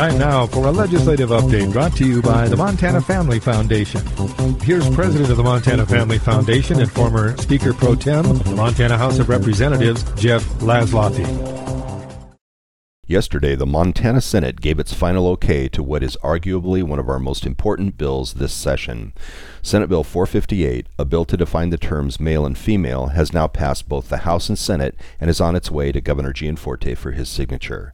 Time now for a legislative update brought to you by the Montana Family Foundation. Here's President of the Montana Family Foundation and former Speaker Pro Tem, the Montana House of Representatives, Jeff Laszloffy. Yesterday, the Montana Senate gave its final okay to what is arguably one of our most important bills this session. Senate Bill 458, a bill to define the terms male and female, has now passed both the House and Senate and is on its way to Governor Gianforte for his signature.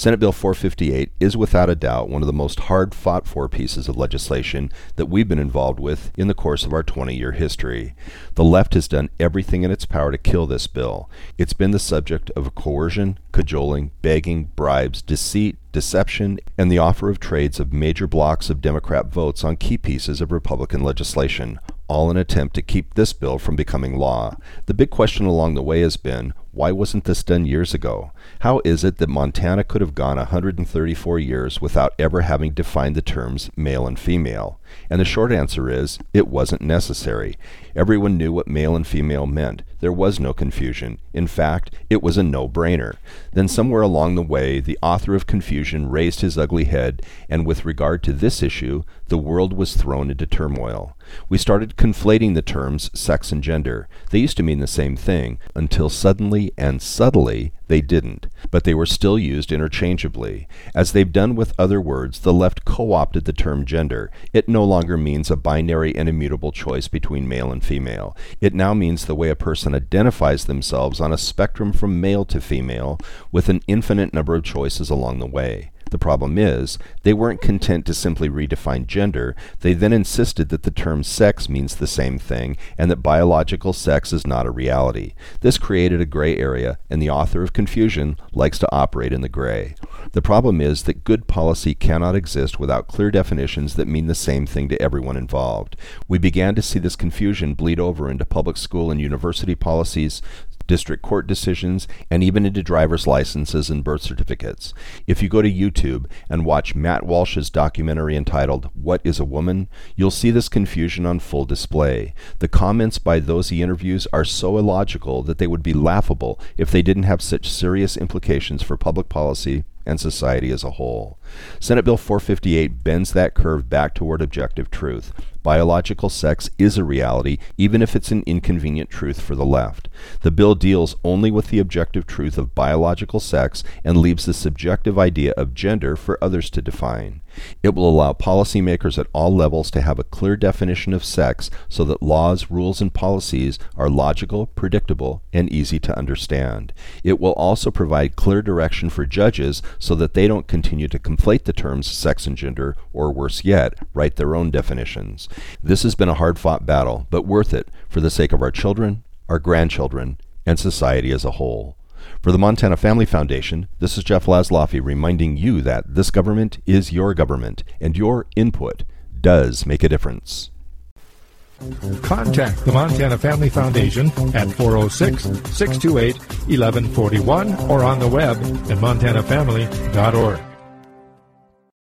Senate Bill 458 is without a doubt one of the most hard fought for pieces of legislation that we've been involved with in the course of our 20 year history. The left has done everything in its power to kill this bill. It's been the subject of coercion, cajoling, begging, bribes, deceit, deception, and the offer of trades of major blocks of Democrat votes on key pieces of Republican legislation, all in an attempt to keep this bill from becoming law. The big question along the way has been why wasn't this done years ago? How is it that Montana could have gone 134 years without ever having defined the terms male and female? And the short answer is it wasn't necessary. Everyone knew what male and female meant. There was no confusion. In fact, it was a no brainer. Then, somewhere along the way, the author of confusion raised his ugly head, and with regard to this issue, the world was thrown into turmoil. We started conflating the terms sex and gender. They used to mean the same thing, until suddenly and subtly they didn't, but they were still used interchangeably. As they've done with other words, the left co opted the term gender. It no longer means a binary and immutable choice between male and female. It now means the way a person identifies themselves on a spectrum from male to female, with an infinite number of choices along the way. The problem is, they weren't content to simply redefine gender. They then insisted that the term sex means the same thing and that biological sex is not a reality. This created a gray area, and the author of Confusion likes to operate in the gray. The problem is that good policy cannot exist without clear definitions that mean the same thing to everyone involved. We began to see this confusion bleed over into public school and university policies, district court decisions, and even into driver's licenses and birth certificates. If you go to YouTube and watch Matt Walsh's documentary entitled What is a Woman, you'll see this confusion on full display. The comments by those he interviews are so illogical that they would be laughable if they didn't have such serious implications for public policy and society as a whole. Senate Bill 458 bends that curve back toward objective truth. Biological sex is a reality, even if it's an inconvenient truth for the left. The bill deals only with the objective truth of biological sex and leaves the subjective idea of gender for others to define. It will allow policymakers at all levels to have a clear definition of sex so that laws, rules, and policies are logical, predictable, and easy to understand. It will also provide clear direction for judges so that they don't continue to conflate the terms sex and gender, or worse yet, write their own definitions. This has been a hard fought battle, but worth it for the sake of our children, our grandchildren, and society as a whole. For the Montana Family Foundation, this is Jeff Laszloffy reminding you that this government is your government, and your input does make a difference. Contact the Montana Family Foundation at 406 628 1141 or on the web at montanafamily.org.